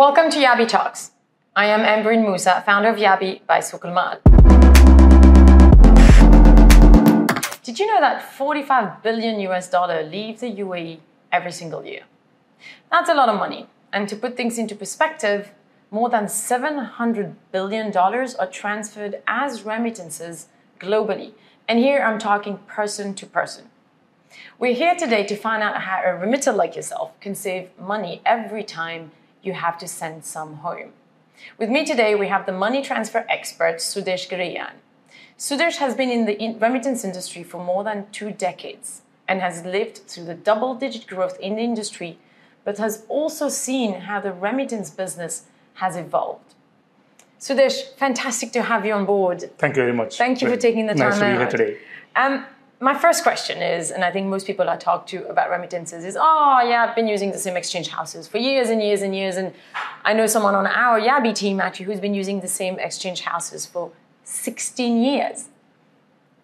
Welcome to Yabi Talks. I am Ambreen Musa, founder of Yabi by Sukulmal. Did you know that 45 billion US dollar leaves the UAE every single year? That's a lot of money. And to put things into perspective, more than $700 billion are transferred as remittances globally. And here I'm talking person to person. We're here today to find out how a remitter like yourself can save money every time you have to send some home. With me today, we have the money transfer expert, Sudhesh Giriyan. Sudhesh has been in the remittance industry for more than two decades and has lived through the double digit growth in the industry, but has also seen how the remittance business has evolved. Sudhesh, fantastic to have you on board. Thank you very much. Thank you for taking the time nice to be out. here today. Um, my first question is, and I think most people I talk to about remittances is, oh yeah, I've been using the same exchange houses for years and years and years, and I know someone on our Yabi team actually who's been using the same exchange houses for 16 years.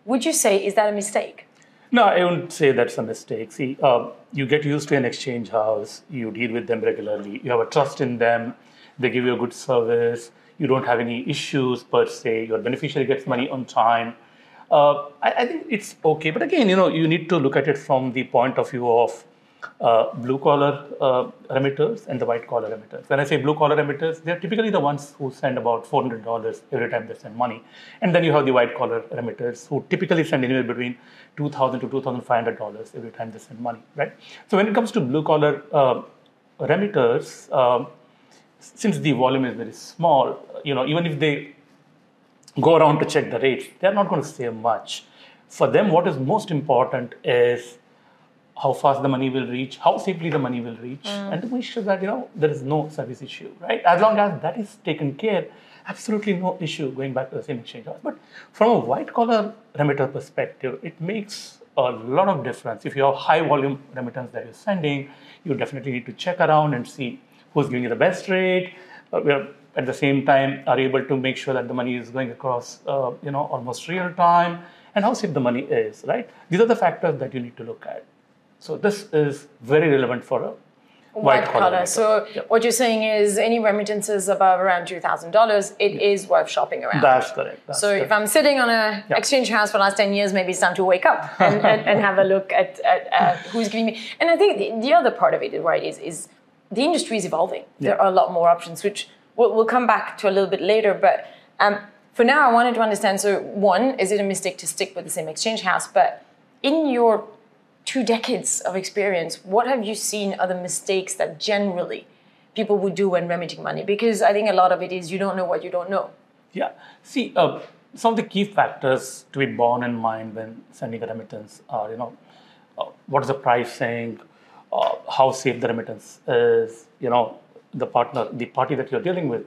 Would you say is that a mistake? No, I wouldn't say that's a mistake. See, uh, you get used to an exchange house, you deal with them regularly, you have a trust in them, they give you a good service, you don't have any issues per se, your beneficiary gets money on time. Uh, I, I, think it's okay, but again, you know, you need to look at it from the point of view of uh, blue collar uh, remitters and the white collar remitters. When I say blue collar remitters, they're typically the ones who send about $400 every time they send money. And then you have the white collar remitters who typically send anywhere between $2,000 to $2,500 every time they send money, right? So when it comes to blue collar uh, remitters, um, since the volume is very small, you know, even if they go around to check the rates, they're not going to save much. For them, what is most important is how fast the money will reach, how safely the money will reach, mm. and to make sure that you know there is no service issue, right? As long as that is taken care, absolutely no issue going back to the same exchange house. But from a white collar remitter perspective, it makes a lot of difference. If you have high volume remittance that you're sending, you definitely need to check around and see who's giving you the best rate. Uh, we are at the same time are able to make sure that the money is going across, uh, you know, almost real time, and how safe the money is, right? These are the factors that you need to look at. So this is very relevant for a white, white collar. So yep. what you're saying is any remittances above around two thousand dollars, it yep. is worth shopping around. That's correct. That's so correct. if I'm sitting on a Yep. exchange house for the last ten years, maybe it's time to wake up and, and, and have a look at, at, at who's giving me. And I think the, the other part of it, right, is is the industry is evolving. There are a lot more options, which we'll, we'll come back to a little bit later. But um, for now, I wanted to understand. So one, is it a mistake to stick with the same exchange house? But in your two decades of experience, what have you seen are the mistakes that generally people would do when remitting money? Because I think a lot of it is you don't know what you don't know. Yeah. See, uh, some of the key factors to be borne in mind when sending a remittance are, you know, uh, what is the pricing, uh, how safe the remittance is, you know, the partner, the party that you're dealing with,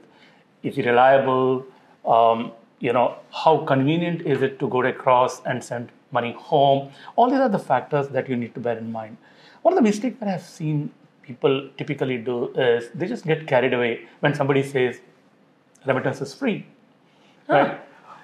is it reliable, um, you know, how convenient is it to go across and send money home? All these are the factors that you need to bear in mind. One of the mistakes that I've seen people typically do is they just get carried away when somebody says remittance is free, right?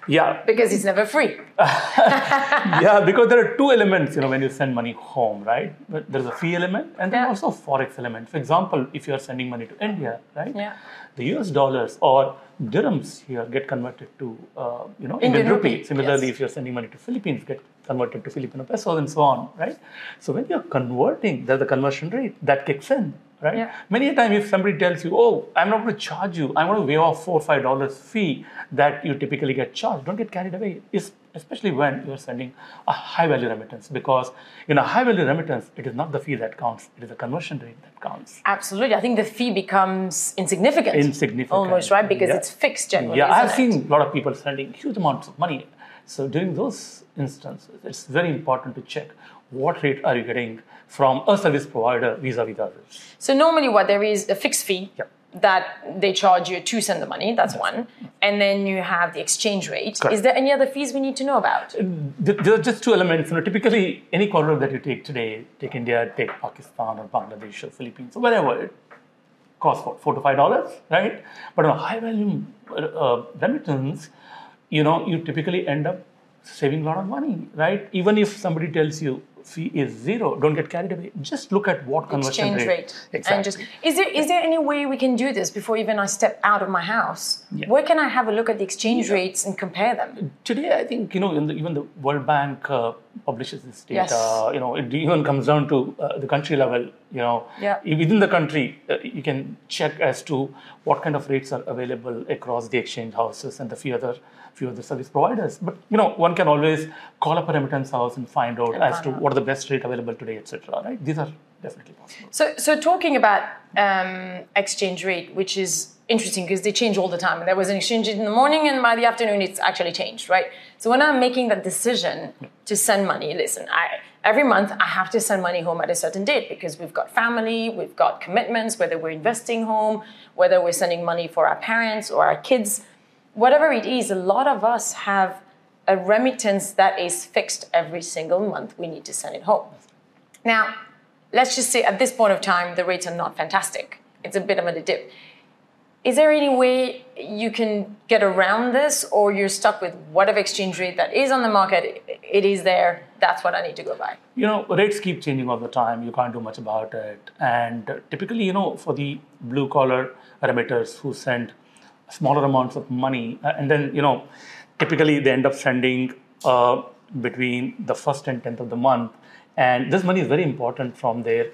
Yeah, Because it's never free. yeah, because there are two elements, you know, when you send money home, right? But There's a fee element and then Yeah. also forex element. For example, if you are sending money to India, right? Yeah. The US dollars or dirhams here get converted to, uh, you know, Indian Indian rupee. rupee, Similarly, yes. if you're sending money to Philippines, get converted to Filipino pesos and so on, right? So when you're converting, there's a conversion rate that kicks in, right? Yeah. Many a time, if somebody tells you, "Oh, I'm not going to charge you. I'm going to waive off four or five dollars fee that you typically get charged," don't get carried away. It's, especially when you're sending a high value remittance, because in a high value remittance, it is not the fee that counts; it is the conversion rate that counts. Absolutely. I think the fee becomes insignificant. Insignificant. Almost, right? Because Yeah. it's fixed generally. Yeah, I've it? seen a lot of people sending huge amounts of money. So during those instances, it's very important to check what rate are you getting from a service provider vis-a-vis others. So normally what there is a fixed fee that they charge you to send the money, that's one. And then you have the exchange rate. Correct. Is there any other fees we need to know about? There are just two elements. You know, typically, any corridor that you take today, take India, take Pakistan or Bangladesh or Philippines or wherever, it costs what, four to five dollars, right? But on a high volume uh, remittance, you know, you typically end up saving a lot of money, right? Even if somebody tells you fee is zero. Don't get carried away. Just look at what conversion exchange rate. rate. Exactly. And just is there is there any way we can do this before even I step out of my house? Yeah. Where can I have a look at the exchange rates and compare them? Today, I think you know, in the, even the World Bank uh, publishes this data. Yes. You know, it even comes down to uh, the country level. You know, Yeah. within the country, uh, you can check as to what kind of rates are available across the exchange houses and the few other few other service providers. But you know, one can always call up a remittance house and find out And as to out. what are the best rate available today, etc. Right? These are definitely possible. So so talking about um, exchange rate, which is interesting because they change all the time. There was an exchange in the morning, and by the afternoon, it's actually changed, right? So when I'm making that decision to send money, listen, I every month I have to send money home at a certain date because we've got family, we've got commitments, whether we're investing home, whether we're sending money for our parents or our kids, whatever it is. A lot of us have a remittance that is fixed every single month. We need to send it home. Now, let's just say at this point of time, the rates are not fantastic. It's a bit of a dip. Is there any way you can get around this, or you're stuck with whatever exchange rate that is on the market? It is there. That's what I need to go by. you know rates keep changing all the time you can't do much about it and uh, typically you know for the blue collar remitters who send smaller amounts of money uh, and then you know typically they end up sending uh, between the first and 10th of the month and this money is very important from their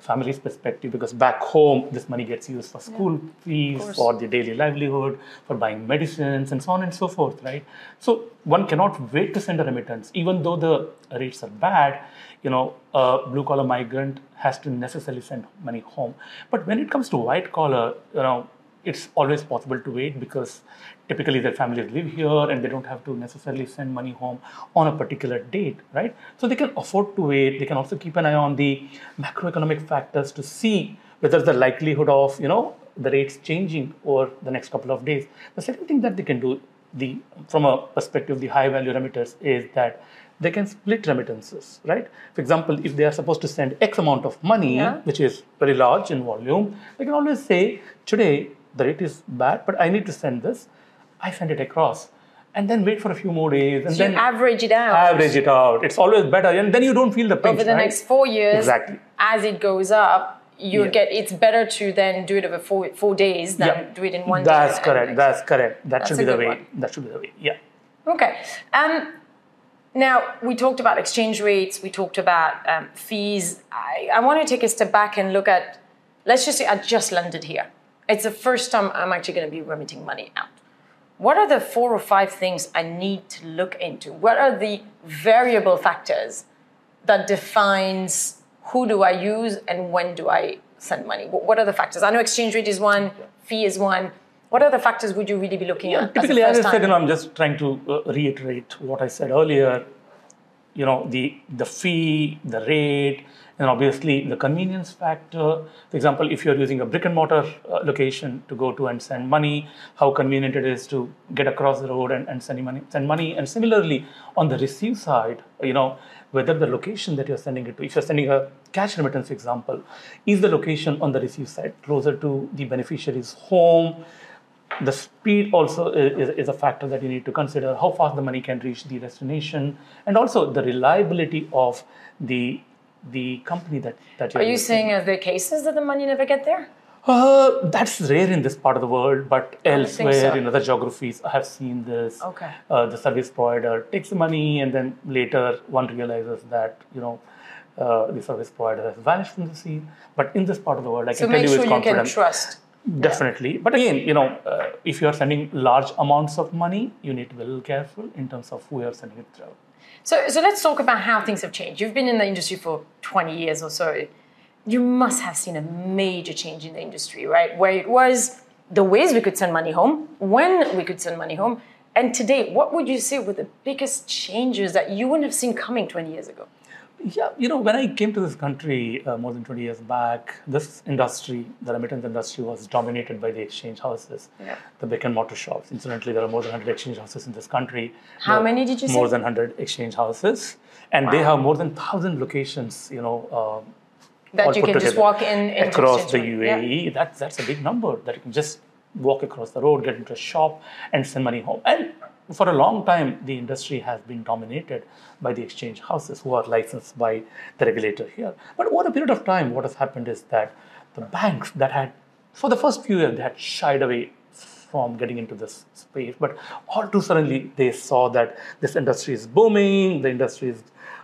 family's perspective because back home this money gets used for school fees for the daily livelihood for buying medicines and so on and so forth right? So one cannot wait to send a remittance. Even though the rates are bad you know a blue collar migrant has to necessarily send money home. But when it comes to white collar you know it's always possible to wait because typically their families live here and they don't have to necessarily send money home on a particular date, right? So they can afford to wait. They can also keep an eye on the macroeconomic factors to see whether the likelihood of, you know, the rates changing over the next couple of days. The second thing that they can do, the from a perspective of the high value remitters, is that they can split remittances, right? For example, if they are supposed to send X amount of money, Yeah. which is very large in volume, they can always say, today the rate is bad, but I need to send this. I send it across. And then wait for a few more days and So then you average it out average it out. It's always better. And then you don't feel the pinch. over the right? next four years. Exactly. As it goes up, you Yeah. get. It's better to then do it over four four days than Yeah. do it in one. That's day correct. That's correct. That That's should be the way. one. That should be the way. Yeah. Okay. Um, now, we talked about exchange rates, we talked about um, fees. I, I want to take a step back and look at, let's just say I just landed here. It's the first time I'm actually going to be remitting money out. What are the four or five things I need to look into? What are the variable factors that defines who do I use and when do I send money? What are the factors? I know exchange rate is one, fee is one. What other factors would you really be looking at? as a Typically, as I said, you know, I'm just trying to uh, reiterate what I said earlier. You know, the the fee, the rate, and obviously the convenience factor. For example, if you're using a brick and mortar uh, location to go to and send money, how convenient it is to get across the road and, and send money. Send money. And similarly, on the receive side, you know, whether the location that you're sending it to, if you're sending a cash remittance, for example, is the location on the receive side closer to the beneficiary's home? The speed also is, is a factor that you need to consider how fast the money can reach the destination and also the reliability of the the company that that you're Are you using. saying are there cases that the money never get there? uh, that's rare in this part of the world but elsewhere so. in other geographies i have seen this Okay. uh, the service provider takes the money and then later one realizes that you know uh, the service provider has vanished from the scene but in this part of the world i So can tell make you sure with you can confidence trust. Definitely. But again, you know, uh, if you are sending large amounts of money, you need to be a little careful in terms of who you are sending it through. So, so let's talk about how things have changed. You've been in the industry for 20 years or so. You must have seen a major change in the industry, right? Where it was the ways we could send money home, when we could send money home, and today, what would you say were the biggest changes that you wouldn't have seen coming 20 years ago? Yeah, you know, when I came to this country uh, more than 20 years back, this industry, the remittance industry, was dominated by the exchange houses, Yeah. the brick and mortar shops. Incidentally, there are more than 100 exchange houses in this country. How many did you say? More than 100 exchange houses. And they have more than 1,000 locations, you know, um, That you can just walk in across the rate. Yeah. UAE. That's that's a big number that you can just walk across the road, get into a shop, and send money home. And for a long time, the industry has been dominated by the exchange houses who are licensed by the regulator here. But over a period of time, what has happened is that the banks that had, for the first few years, they had shied away from getting into this space. But all too suddenly, they saw that this industry is booming, the industry is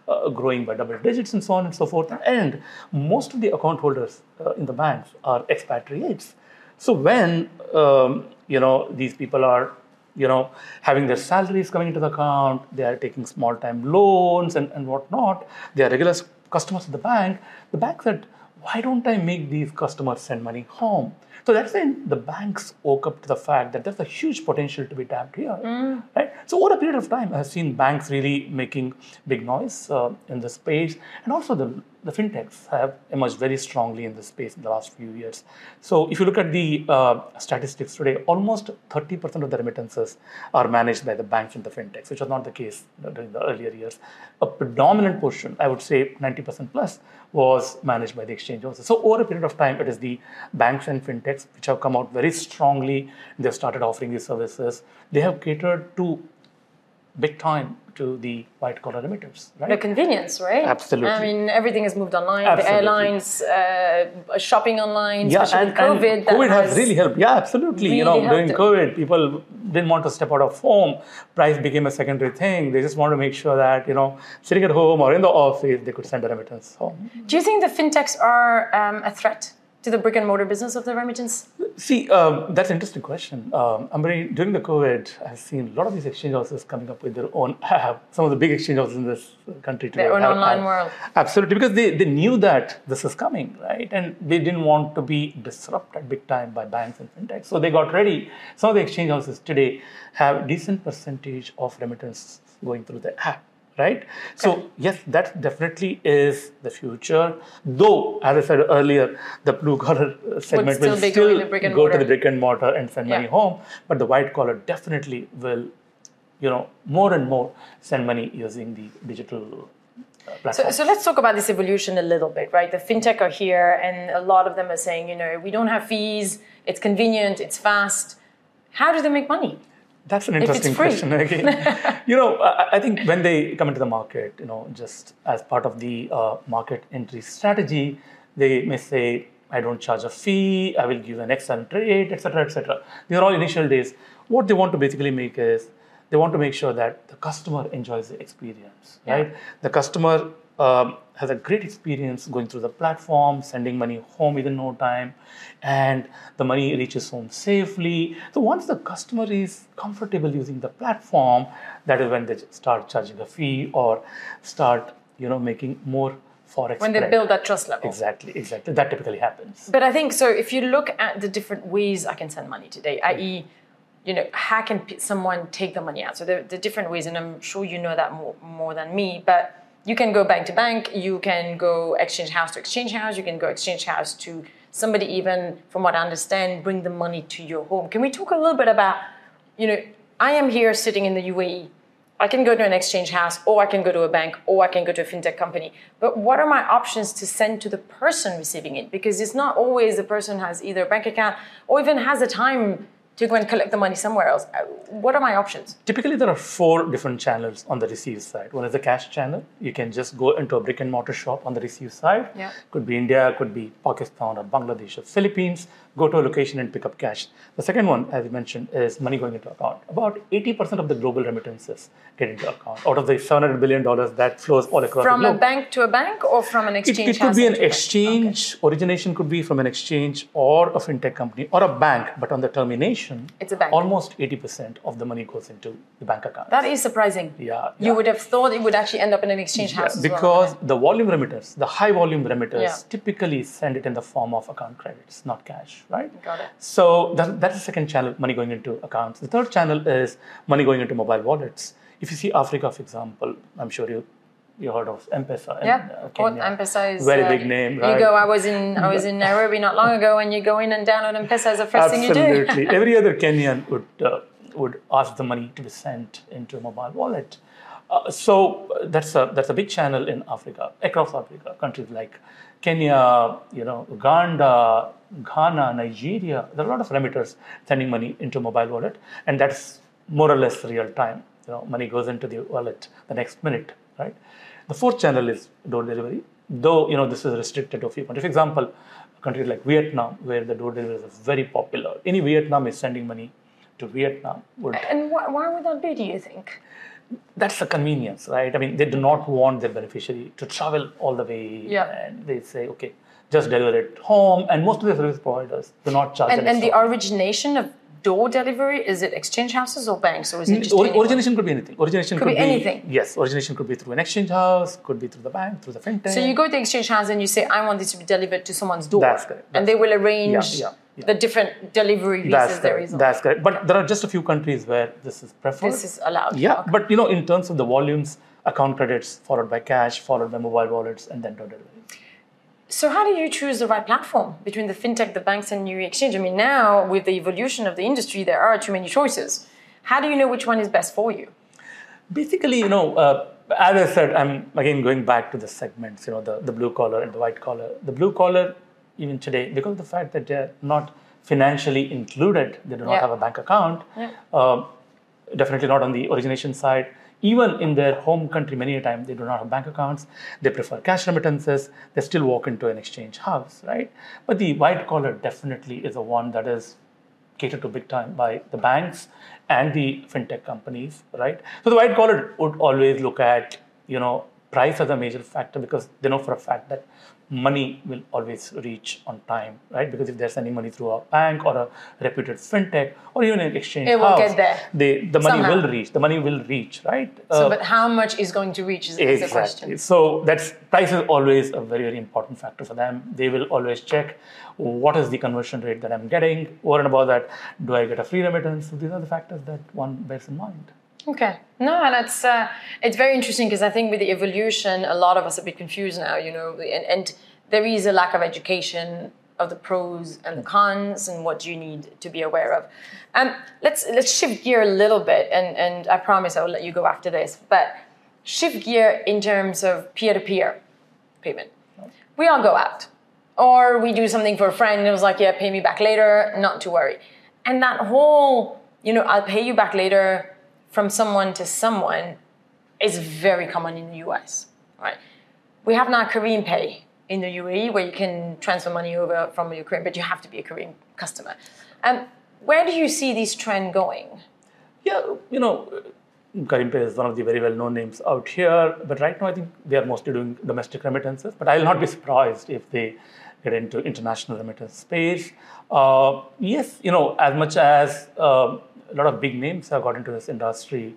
uh, growing by double digits, and so on and so forth. And most of the account holders uh, in the banks are expatriates. So when um, you know these people are you know having their salaries coming into the account, they are taking small time loans and, and whatnot. They are regular customers of the bank. The bank said, why don't I make these customers send money home? So that's when the banks woke up to the fact that there's a huge potential to be tapped here, mm. right? So over a period of time, I've seen banks really making big noise uh, in the space, and also the the fintechs have emerged very strongly in this space in the last few years. So, if you look at the uh, statistics today, almost 30% of the remittances are managed by the banks and the fintechs, which was not the case during the earlier years. A predominant portion, I would say 90% plus, was managed by the exchange houses. So, over a period of time, it is the banks and fintechs which have come out very strongly. They've started offering these services. They have catered to big time to the white collar remitters, right? The convenience, right? Absolutely. I mean, everything has moved online. Absolutely. The airlines, uh, shopping online, yeah, especially and, COVID. And COVID has, has, really helped. Yeah, absolutely. Really you know, during COVID, people didn't want to step out of home. Price became a secondary thing. They just want to make sure that you know, sitting at home or in the office, they could send a remittance home. Do you think the fintechs are um, a threat to the brick and mortar business of the remittance? See, um, that's an interesting question. Um, I mean, during the COVID, I've seen a lot of these exchange houses coming up with their own have Some of the big exchange houses in this country today. Their own have, online have, world. Absolutely, because they, they knew that this is coming, right? And they didn't want to be disrupted big time by banks and fintechs. So they got ready. Some of the exchange houses today have decent percentage of remittance going through the app right? So yes, that definitely is the future. Though, as I said earlier, the blue collar segment still will still go to the brick and mortar and send yeah. money home, but the white collar definitely will, you know, more and more send money using the digital. Uh, so, so let's talk about this evolution a little bit, right? The fintech are here, and a lot of them are saying, you know, we don't have fees, it's convenient, it's fast. How do they make money? That's an interesting question again. you know, I, I, think when they come into the market, you know, just as part of the uh, market entry strategy, they may say, I don't charge a fee, I will give an excellent rate, etc., etc. These are all initial days. What they want to basically make is they want to make sure that the customer enjoys the experience, right? Yeah. The customer um, has a great experience going through the platform, sending money home within no time, and the money reaches home safely. So once the customer is comfortable using the platform, that is when they start charging a fee or start, you know, making more forex. When they spread. build that trust level. Exactly, exactly. That typically happens. But I think so. If you look at the different ways I can send money today, i.e you know, how can someone take the money out? So the, the different ways, and I'm sure you know that more, more than me, but you can go bank to bank, you can go exchange house to exchange house, you can go exchange house to somebody even, from what I understand, bring the money to your home. Can we talk a little bit about, you know, I am here sitting in the UAE. I can go to an exchange house, or I can go to a bank, or I can go to a fintech company. But what are my options to send to the person receiving it? Because it's not always the person has either a bank account or even has the time to go and collect the money somewhere else. Uh, what are my options? Typically, there are four different channels on the receive side. One is the cash channel. You can just go into a brick and mortar shop on the receive side. Yeah. Could be India, could be Pakistan or Bangladesh or Philippines. Go to a location and pick up cash. The second one, as you mentioned, is money going into account. About 80% of the global remittances get into account. Out of the $700 billion that flows all across from the globe. From a bank to a bank or from an exchange? It, it could be an exchange. Okay. Origination could be from an exchange or a fintech company or a bank, but on the termination, it's a bank. almost 80% of the money goes into the bank account. That is surprising. Yeah, You would have thought it would actually end up in an exchange yeah, house. Because well, the volume remitters, the high volume remitters, yeah. typically send it in the form of account credits, not cash, right? Got it. So that, that's the second channel, money going into accounts. The third channel is money going into mobile wallets. If you see Africa, for example, I'm sure you you heard of M-Pesa. Yeah, uh. M-Pesa is very uh, big name. Right? You go. I was in I was in Nairobi not long ago, and you go in and download M-Pesa is the first Absolutely. thing you do. Absolutely, every other Kenyan would uh, would ask the money to be sent into a mobile wallet. Uh, so that's a that's a big channel in Africa, across Africa, countries like Kenya, you know, Uganda, Ghana, Nigeria. There are a lot of remitters sending money into mobile wallet, and that's more or less real time. You know, money goes into the wallet the next minute, right? The fourth channel is door delivery, though you know this is restricted to a few countries. For example, a country like Vietnam, where the door delivery is very popular. Any Vietnam is sending money to Vietnam would And why, why would that be, do you think? that's the convenience, right? I mean, they do not want their beneficiary to travel all the way, Yeah. and they say, okay, just deliver it home. And most of the service providers do not charge. And, and the origination of door delivery, is it exchange houses or banks or is it mm, just Or- origination could be anything. Origination Could be anything. Yes, origination could be through an exchange house, could be through the bank, through the fintech. So you go to the exchange house and you say, I want this to be delivered to someone's door. That's correct. and they will arrange Yeah, yeah, yeah. the different delivery that's visas there correct. is. on- That's correct. But there are just a few countries where this is preferred. This is allowed. yeah, Okay. but you know, in terms of the volumes, account credits followed by cash, followed by mobile wallets, and then door delivery. So how do you choose the right platform between the fintech, the banks, and new exchange? I mean, now with the evolution of the industry, there are too many choices. How do you know which one is best for you? basically, you know, uh, as I said, I'm again going back to the segments, you know, the, the blue collar and the white collar. The blue collar, even today, because of the fact that they're not financially included, they do not Yeah. have a bank account, Yeah. uh, definitely not on the origination side. Even in their home country, many a time they do not have bank accounts. They prefer cash remittances. They still walk into an exchange house, right? But the white collar definitely is a one that is catered to big time by the banks and the fintech companies, right? So the white collar would always look at, you know, price as a major factor because they know for a fact that money will always reach on time, right? Because if they're sending money through a bank or a reputed fintech or even an exchange It will house, get there they, the money somehow. will reach. The money will reach, right? So, Uh, but how much is going to reach is, is the question. So that's price is always a very very important factor for them. They will always check what is the conversion rate that I'm getting. Over and above that, do I get a free remittance? So these are the factors that one bears in mind. Okay. No, and it's uh, it's very interesting because I think with the evolution, a lot of us are a bit confused now. You know, and, and there is a lack of education of the pros and the cons and what you need to be aware of. Um, let's let's shift gear a little bit, and and I promise I will let you go after this. But shift gear in terms of peer to peer payment. We all go out, or we do something for a friend, and it was like, yeah, pay me back later, not to worry. And that whole, you know, I'll pay you back later from someone to someone is very common in the US, right? We have now Careem Pay in the UAE where you can transfer money over from Ukraine, but you have to be a Careem customer. Um, where do you see this trend going? Yeah, you know, Careem Pay is one of the very well-known names out here, but right now I think they are mostly doing domestic remittances. But I'll not be surprised if they get into international remittance space. Uh, yes, you know, as much as uh, a lot of big names have got into this industry.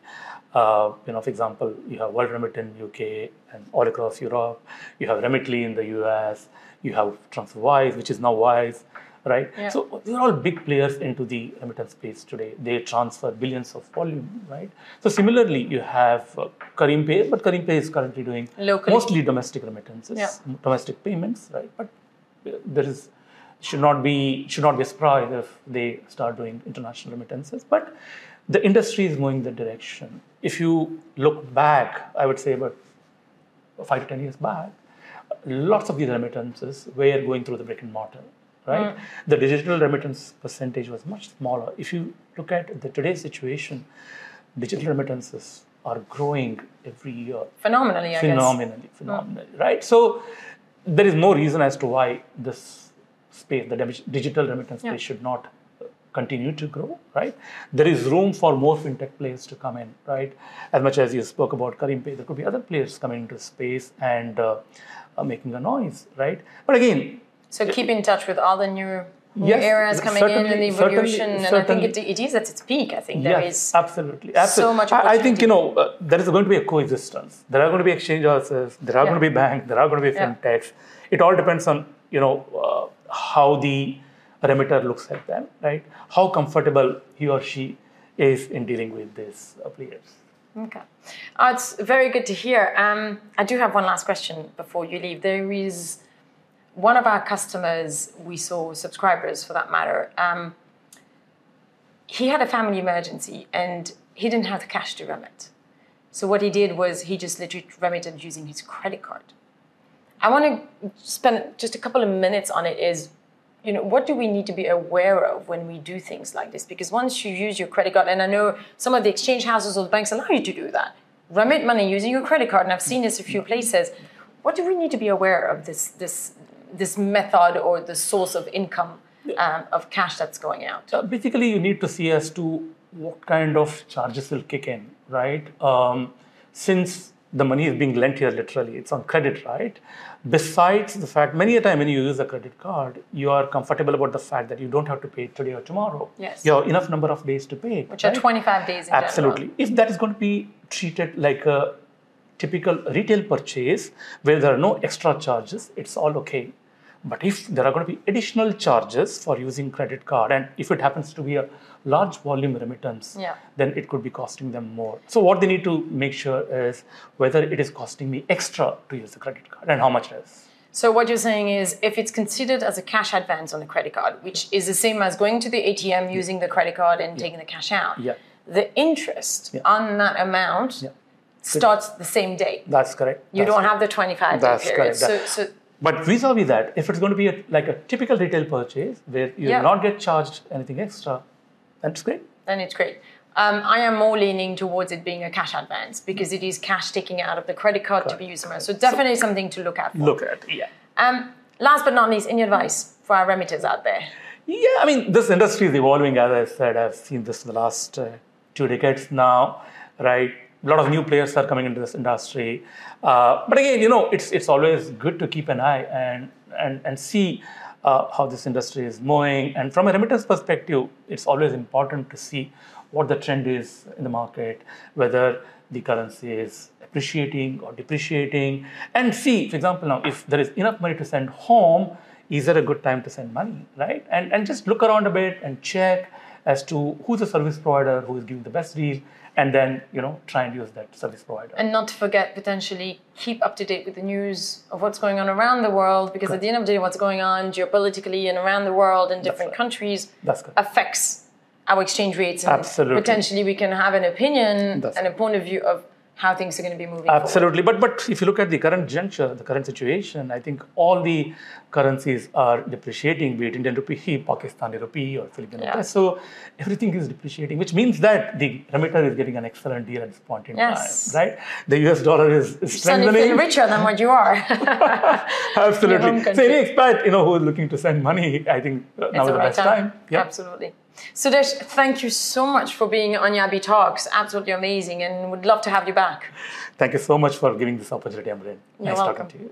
Uh, you know, for example, you have World Remit in UK and all across Europe. You have Remitly in the US. You have TransferWise, which is now Wise, right? Yeah. So these are all big players into the remittance space today. They transfer billions of volume, right? So similarly, you have uh, Careem Pay, but Careem Pay is currently doing Locally. mostly domestic remittances, Yeah. domestic payments, right? But uh, there is should not be should not be a surprise if they start doing international remittances. But the industry is moving that direction. If you look back, I would say about five to ten years back, lots of these remittances were going through the brick and mortar, right? Mm. The digital remittance percentage was much smaller. If you look at the today's situation, digital remittances are growing every year Phenomenally, I guess. phenomenally, phenomenally, mm. right? So there is no reason as to why this space, the digital remittance Yeah. space, should not uh, continue to grow, right? There is room for more fintech players to come in, right? As much as you spoke about Careem Pay, there could be other players coming into space and uh, uh, making a noise, right? But again, So keep in touch with all the new, new Yes, areas coming in and the evolution. and I think it, it is at its peak. I think there yes, is absolutely, absolutely. much I, I think you know uh, there is going to be a coexistence. There are going to be exchange houses. There are Yeah. going to be banks. There are going to be Yeah. fintechs. It all depends on you know uh, how the remitter looks at them, right? How comfortable he or she is in dealing with these uh, players. Okay. Uh, it's very good to hear. Um, I do have one last question before you leave. There is one of our customers, we saw subscribers for that matter. Um, he had a family emergency and he didn't have the cash to remit. So what he did was he just literally remitted using his credit card. I want to spend just a couple of minutes on it. Is you know, what do we need to be aware of when we do things like this? Because once you use your credit card, and I know some of the exchange houses or the banks allow you to do that, remit money using your credit card, and I've seen this a few places. What do we need to be aware of this this this method or the source of income um, of cash that's going out? so basically, you need to see as to what kind of charges will kick in, right? Um, since the money is being lent here literally, it's on credit, right? Besides the fact, many a time when you use a credit card, you are comfortable about the fact that you don't have to pay it today or tomorrow. Yes. You have enough number of days to pay. Which are 25 days Absolutely. general. If that is going to be treated like a typical retail purchase where there are no extra charges, it's all okay. But if there are going to be additional charges for using credit card, and if it happens to be a large volume remittance, Yeah. then it could be costing them more. So what they need to make sure is whether it is costing me extra to use the credit card and how much it is. So what you're saying is if it's considered as a cash advance on a credit card, which is the same as going to the ATM using the credit card and taking the cash out, Yeah. the interest on that amount Yeah. starts the same day. That's correct. You That's don't have the 25 day That's period. correct. So, so But vis-a-vis that, if it's going to be a, like a typical retail purchase where you Yeah. not get charged anything extra, that's great. then it's great. Um, I am more leaning towards it being a cash advance because it is cash taking out of the credit card to be used somewhere. So definitely something to look at. For. Look at yeah. Um, last but not least, any advice for our remitters out there? Yeah, I mean, this industry is evolving. As I said, I've seen this in the last uh, two decades now, right? A lot of new players are coming into this industry, uh, but again, you know, it's it's always good to keep an eye and and and see uh, how this industry is moving. And from a remittance perspective, it's always important to see what the trend is in the market, whether the currency is appreciating or depreciating, and see, for example, now if there is enough money to send home is there a good time to send money, right? And, and just look around a bit and check as to who's the service provider who is giving the best deal, and then you know try and use that service provider. And not to forget, potentially keep up to date with the news of what's going on around the world, because at the end of the day, what's going on geopolitically and around the world in different right. countries good. affects our exchange rates. And Absolutely. potentially we can have an opinion That's and a point of view of how things are going to be moving forward. Absolutely, but but if you look at the current juncture, the current situation, I think all the currencies are depreciating, be it Indian rupee, Pakistani rupee, or Philippine Yeah. So Everything is depreciating, which means that the remitter is getting an excellent deal at this point in Yes. time, right? The US dollar is, is strengthening. richer than what you are. Absolutely. So any expat, you know, who is looking to send money, I think uh, now is the best time. Yeah. Absolutely. Sudhesh, thank you so much for being on Yabi Talks. Absolutely amazing, and would love to have you back. Thank you so much for giving this opportunity, Ambreen. Nice welcome. talking to you.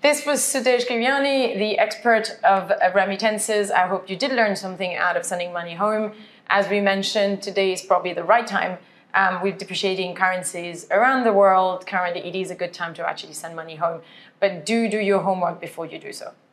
This was Sudhesh Giriyan, the expert of remittances. I hope you did learn something out of sending money home. As we mentioned, today is probably the right time. Um, with depreciating currencies around the world, currently it is a good time to actually send money home. But do do your homework before you do so.